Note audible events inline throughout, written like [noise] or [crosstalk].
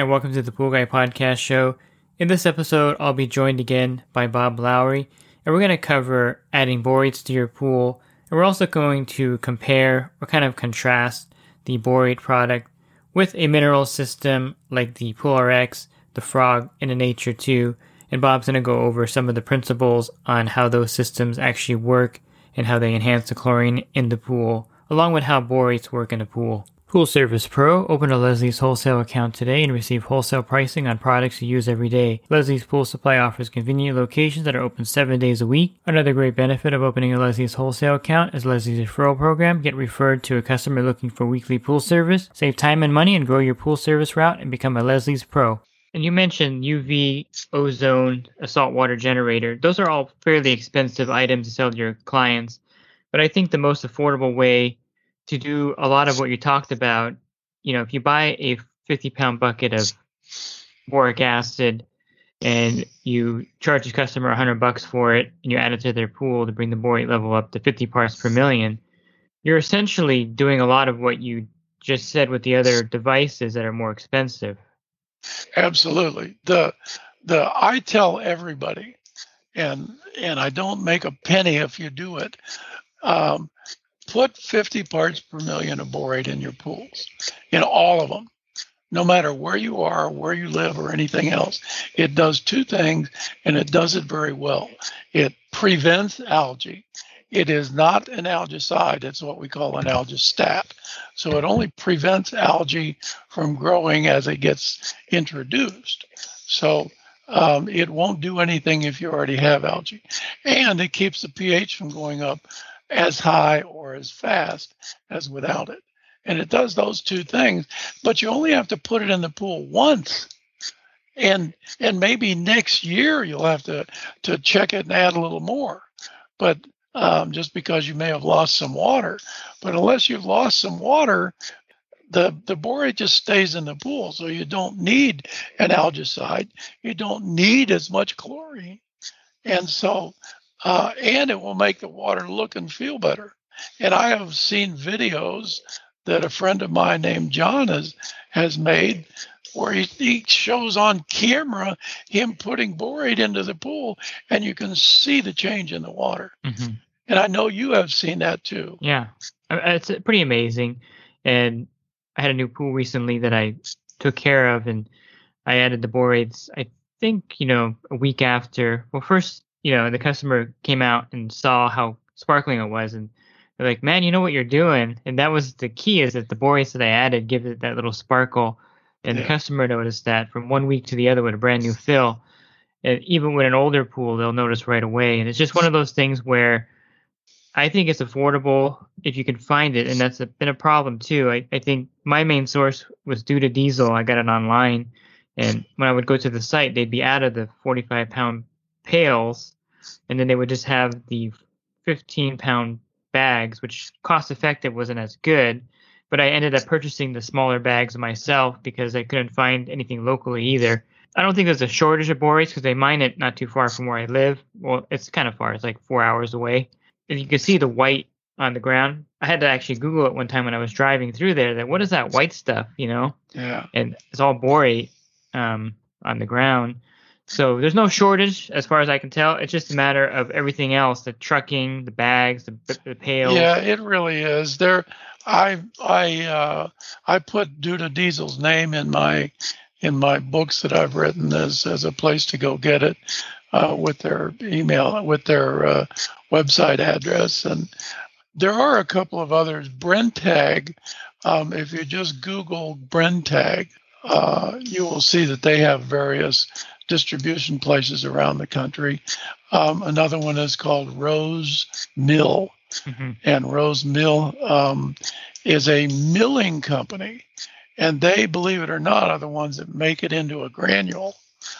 Hi, welcome to the Pool Guy Podcast Show. In this episode, I'll be joined again by Bob Lowry, and we're going to cover adding borates to your pool, and we're also going to compare or kind of contrast the borate product with a mineral system like the PoolRx, the Frog, and the Nature 2. And Bob's going to go over some of the principles on how those systems actually work and how they enhance the chlorine in the pool, along with how borates work in the pool. Pool Service Pro, open a Leslie's wholesale account today and receive wholesale pricing on products you use every day. Leslie's Pool Supply offers convenient locations that are open seven days a week. Another great benefit of opening a Leslie's wholesale account is Leslie's referral program. Get referred to a customer looking for weekly pool service, save time and money, and grow your pool service route and become a Leslie's Pro. And you mentioned UV, ozone, a saltwater generator. Those are all fairly expensive items to sell to your clients. But I think the most affordable way to do a lot of what you talked about, you know, if you buy a 50 pound bucket of boric acid and you charge the customer 100 bucks for it and you add it to their pool to bring the borate level up to 50 parts per million, you're essentially doing a lot of what you just said with the other devices that are more expensive. Absolutely. The the I tell everybody, and and I don't make a penny if you do it. Um, put 50 parts per million of borate in your pools, in all of them, no matter where you are, where you live, or anything else. It does two things, and it does it very well. It prevents algae. It is not an algicide, it's what we call an algistat. So it only prevents algae from growing as it gets introduced. So um, it won't do anything if you already have algae. And it keeps the pH from going up as high or as fast as without it. And it does those two things, but you only have to put it in the pool once. And and maybe next year you'll have to to check it and add a little more. But um, just because you may have lost some water. But unless you've lost some water, the, the borate just stays in the pool. So you don't need an algicide. You don't need as much chlorine. And so, uh, and it will make the water look and feel better. And I have seen videos that a friend of mine named John has, has made where he, he shows on camera him putting borate into the pool and you can see the change in the water. Mm-hmm. And I know you have seen that too. Yeah, Uh, it's pretty amazing. And I had a new pool recently that I took care of, and I added the borates. I think you know a week after. Well, first you know the customer came out and saw how sparkling it was, and they're like, "Man, you know what you're doing." And that was the key: is that the borates that I added give it that little sparkle. And the customer noticed that from one week to the other with a brand new fill. And even with an older pool, they'll notice right away. And it's just one of those things where I think it's affordable if you can find it, and that's a, been a problem too. I, I think my main source was Duda Diesel. I got it online, and when I would go to the site, they'd be out of the 45 pound pails, and then they would just have the 15 pound bags, which cost effective wasn't as good. But I ended up purchasing the smaller bags myself because I couldn't find anything locally either. I don't think there's a shortage of borates because they mine it not too far from where I live. Well, it's kind of far. It's like four hours away. And you can see the white on the ground. I had to actually Google it one time when I was driving through there. That what is that white stuff? You know, Yeah. and it's all borate um, on the ground. So there's no shortage as far as I can tell. It's just a matter of everything else: the trucking, the bags, the, the pails. Yeah, it really is. There, I I uh, I put Duda Diesel's name in my in my books that I've written as as a place to go get it uh, with their email with their uh, website address, and there are a couple of others. Brenntag, um, if you just Google Brenntag, uh, you will see that they have various distribution places around the country. Um, another one is called Rose Mill, Mhm. and Rose Mill um, is a milling company, and they, believe it or not, are the ones that make it into a granule.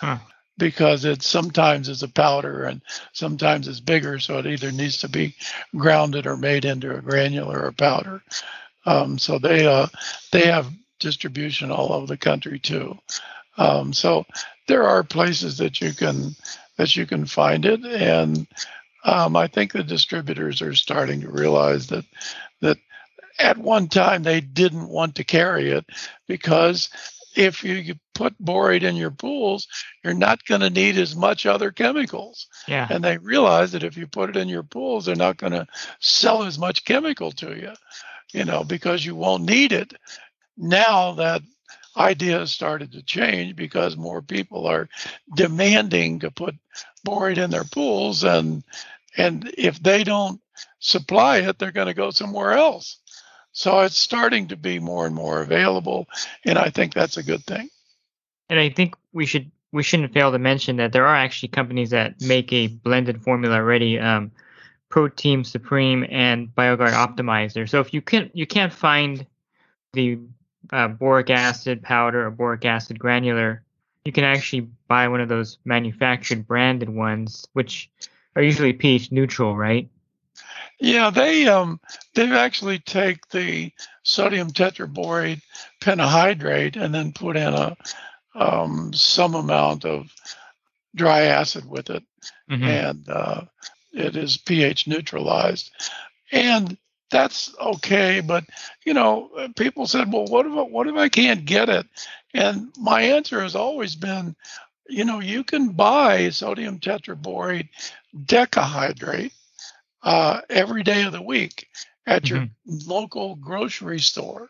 Huh. Because it sometimes is a powder and sometimes it's bigger, so it either needs to be grounded or made into a granular or powder. Um, so they uh, they have distribution all over the country too. Um, so there are places that you can that you can find it, and um, I think the distributors are starting to realize that that at one time they didn't want to carry it because if you you put borate in your pools, you're not going to need as much other chemicals. Yeah. And they realize that if you put it in your pools, they're not going to sell as much chemical to you, you know, because you won't need it. Now that idea started to change because more people are demanding to put borate in their pools and and if they don't supply it, they're going to go somewhere else. So it's starting to be more and more available, and I think that's a good thing. And I think we should we shouldn't fail to mention that there are actually companies that make a blended formula already. Um, ProTeam Supreme and BioGuard Optimizer. So if you can you can't find the uh, boric acid powder or boric acid granular, you can actually buy one of those manufactured branded ones, which are usually pH neutral, right? Yeah, they um they actually take the sodium tetraborate pentahydrate and then put in a um, some amount of dry acid with it, Mhm. and uh, it is pH neutralized, and that's okay. But you know, people said, "Well, what if what if I can't get it?" And my answer has always been, you know, you can buy sodium tetraborate decahydrate uh, every day of the week at your local grocery store.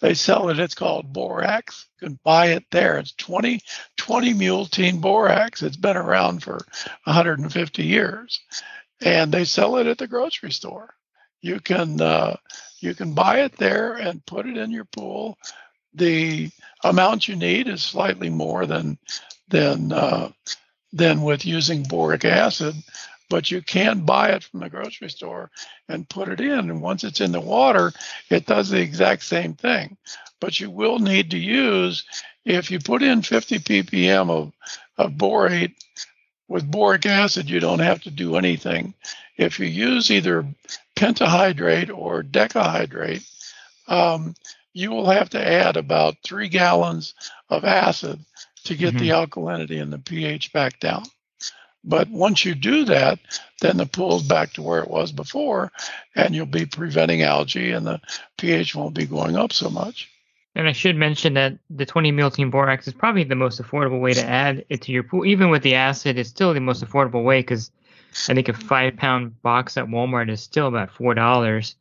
They sell it. It's called borax. You can buy it there. It's 20, 20 mule team borax. It's been around for 150 years, and they sell it at the grocery store. You can uh, you can buy it there and put it in your pool. The amount you need is slightly more than than uh, than with using boric acid, but you can buy it from the grocery store and put it in. And once it's in the water, it does the exact same thing. But you will need to use, if you put in 50 ppm of, of borate with boric acid, you don't have to do anything. If you use either pentahydrate or decahydrate, um, you will have to add about three gallons of acid to get the alkalinity and the pH back down. But once you do that, then the pool's back to where it was before, and you'll be preventing algae, and the pH won't be going up so much. And I should mention that the 20 mule team borax is probably the most affordable way to add it to your pool. Even with the acid, it's still the most affordable way because I think a five pound box at Walmart is still about four dollars.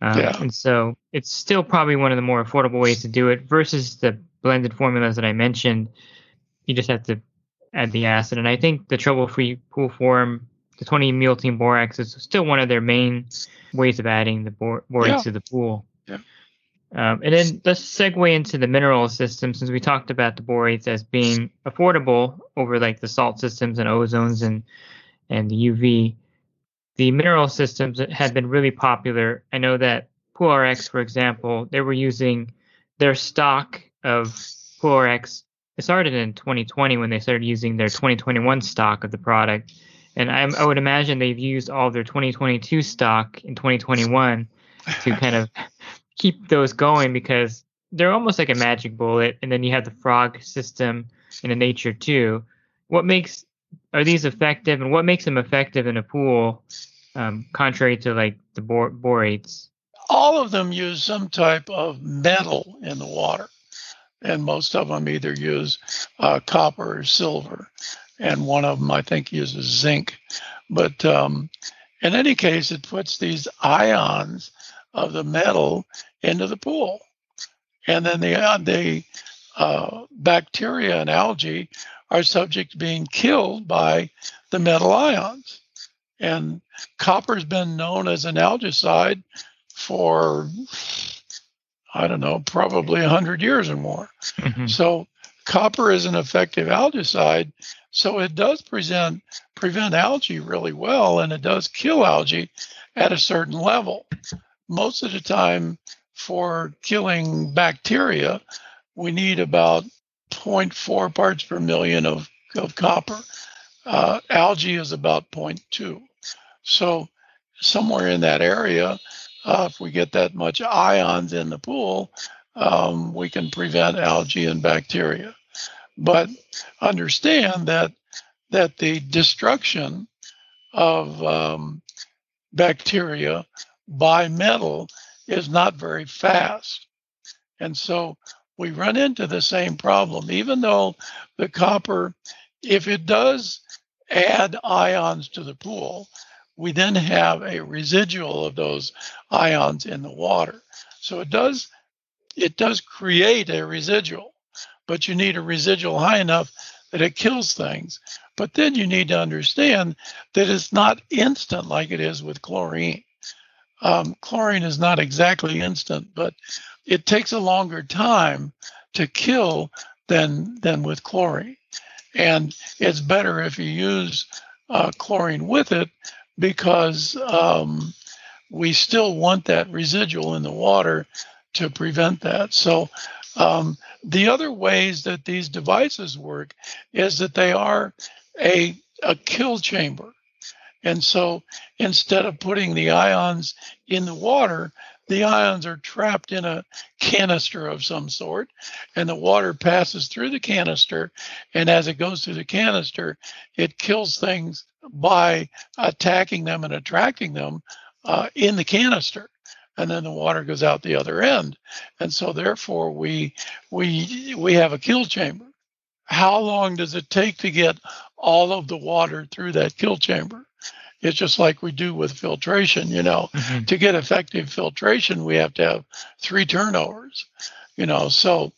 Um, Yeah. And so it's still probably one of the more affordable ways to do it versus the blended formulas that I mentioned. You just have to add the acid. And I think the trouble free pool form, the 20 mule team borax is still one of their main ways of adding the bor- borate Yeah. to the pool. Yeah. Um, and then let's segue into the mineral system since we talked about the borates as being affordable over like the salt systems and ozones and and the UV. The mineral systems have been really popular. I know that PoolRx, for example, they were using their stock of PoolRx. It started in 2020 when they started using their 2021 stock of the product, and I, I would imagine they've used all their 2022 stock in 2021 to kind of [laughs] keep those going because they're almost like a magic bullet. And then you have the frog system in the Nature 2. What makes are these effective, and what makes them effective in a pool, um, contrary to like the bor- borates? All of them use some type of metal in the water, and most of them either use uh, copper or silver, and one of them I think uses zinc. But um, in any case, it puts these ions of the metal into the pool, and then the uh, the uh, bacteria and algae are subject being killed by the metal ions. And copper's been known as an algicide for I don't know, probably 100 years or more. Mhm. So copper is an effective algicide, so it does present prevent algae really well, and it does kill algae at a certain level. Most of the time, for killing bacteria, we need about 0.4 parts per million of, of copper. Uh, algae is about 0.2. So somewhere in that area, uh, if we get that much ions in the pool, um, we can prevent algae and bacteria. But understand that that the destruction of um, bacteria by metal is not very fast. And so we run into the same problem, even though the copper, if it does add ions to the pool, we then have a residual of those ions in the water. So it does it does create a residual, but you need a residual high enough that it kills things. But then you need to understand that it's not instant like it is with chlorine. Um, chlorine is not exactly instant, but it takes a longer time to kill than than with chlorine. And it's better if you use uh, chlorine with it because um, we still want that residual in the water to prevent that. So um, the other ways that these devices work is that they are a, a kill chamber. And so instead of putting the ions in the water, the ions are trapped in a canister of some sort, and the water passes through the canister. And as it goes through the canister, it kills things by attacking them and attracting them uh, in the canister. And then the water goes out the other end, and so therefore we we we have a kill chamber. How long does it take to get all of the water through that kill chamber? It's just like we do with filtration, you know. Mm-hmm. To get effective filtration, we have to have three turnovers, you know. So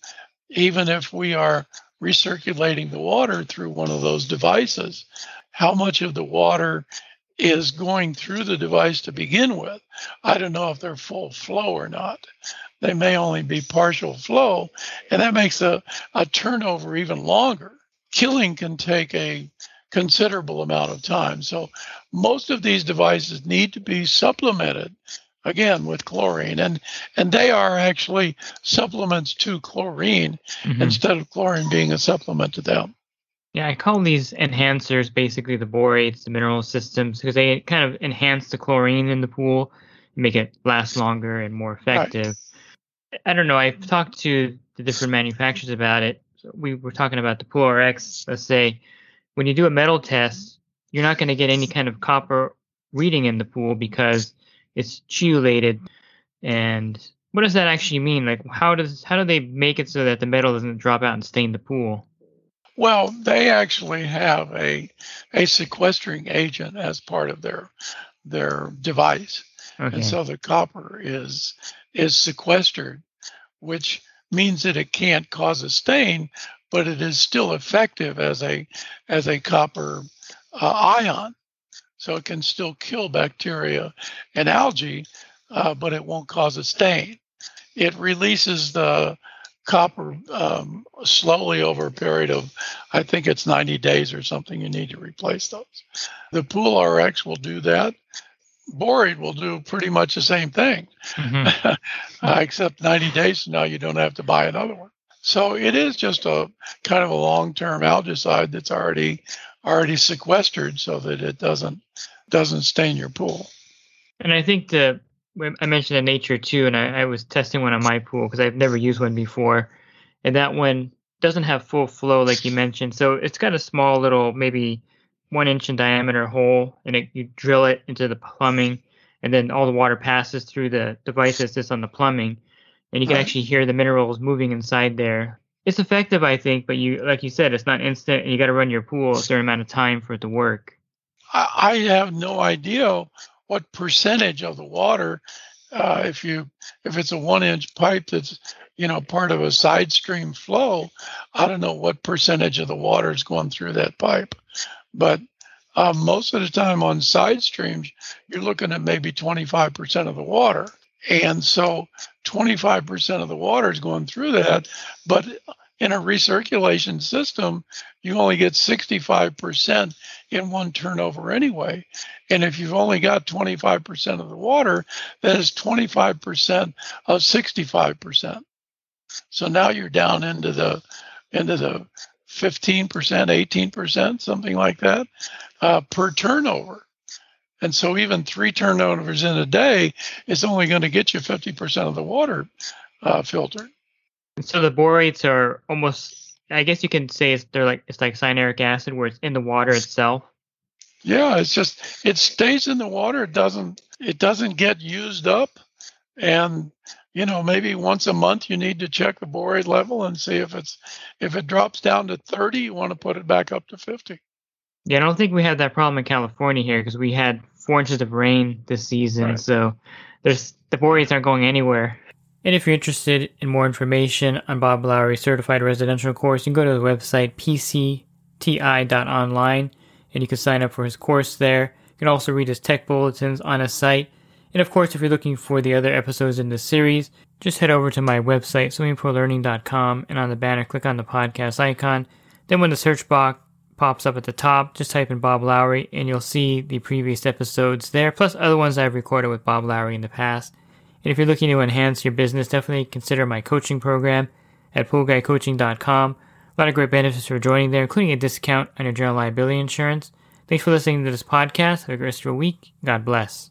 even if we are recirculating the water through one of those devices, how much of the water is going through the device to begin with? I don't know if they're full flow or not. They may only be partial flow, and that makes a, a turnover even longer. Killing can take a considerable amount of time. So most of these devices need to be supplemented again with chlorine and and they are actually supplements to chlorine mm-hmm. instead of chlorine being a supplement to them. Yeah, I call these enhancers basically the borates, the mineral systems, because they kind of enhance the chlorine in the pool, make it last longer and more effective. Right. I don't know. I've talked to the different manufacturers about it. We were talking about the Pool RX. Let's say when you do a metal test, you're not going to get any kind of copper reading in the pool because it's chelated. And what does that actually mean? Like, how does how do they make it so that the metal doesn't drop out and stain the pool? Well, they actually have a a sequestering agent as part of their their device, okay. and so the copper is is sequestered, which means that it can't cause a stain, but it is still effective as a as a copper uh, ion. So it can still kill bacteria and algae, uh, but it won't cause a stain. It releases the copper um, slowly over a period of, I think it's 90 days or something. You need to replace those. The Pool RX will do that. Borate will do pretty much the same thing, mm-hmm. [laughs] uh, except 90 days from now you don't have to buy another one. So it is just a kind of a long-term algicide that's already already sequestered so that it doesn't doesn't stain your pool. And I think the I mentioned the Nature 2, and I, I was testing one on my pool because I've never used one before, and that one doesn't have full flow like you mentioned. So it's got a small little maybe one inch in diameter hole, and it, you drill it into the plumbing, and then all the water passes through the device that's just on the plumbing, and you can right. actually hear the minerals moving inside there. It's effective, I think, but you, like you said, it's not instant, and you got to run your pool a certain amount of time for it to work. I have no idea what percentage of the water, uh, if you if it's a one inch pipe that's you know part of a side stream flow, I don't know what percentage of the water is going through that pipe, but uh, most of the time on side streams, you're looking at maybe 25% of the water. And so 25% of the water is going through that, but in a recirculation system, you only get 65% in one turnover anyway. And if you've only got 25% of the water, that is 25% of 65%. So now you're down into the into the 15%, 18%, something like that uh, per turnover. And so even three turnovers in a day is only going to get you 50% of the water uh, filtered. So the borates are almost, I guess you can say it's, they're like it's like cyanuric acid where it's in the water itself. Yeah, it's just it stays in the water. It doesn't it doesn't get used up, and you know maybe once a month you need to check the borate level and see if it's if it drops down to 30, you want to put it back up to 50. Yeah, I don't think we had that problem in California here because we had four inches of rain this season, Right. so there's the borates aren't going anywhere. And if you're interested in more information on Bob Lowry's certified residential course, you can go to the website pcti.online and you can sign up for his course there. You can also read his tech bulletins on his site. And of course, if you're looking for the other episodes in this series, just head over to my website, swimmingpoollearning.com, and on the banner, click on the podcast icon. Then when the search box pops up at the top, just type in Bob Lowry and you'll see the previous episodes there, plus other ones I've recorded with Bob Lowry in the past. And if you're looking to enhance your business, definitely consider my coaching program at poolguycoaching.com. A lot of great benefits for joining there, including a discount on your general liability insurance. Thanks for listening to this podcast. Have a great rest of your week. God bless.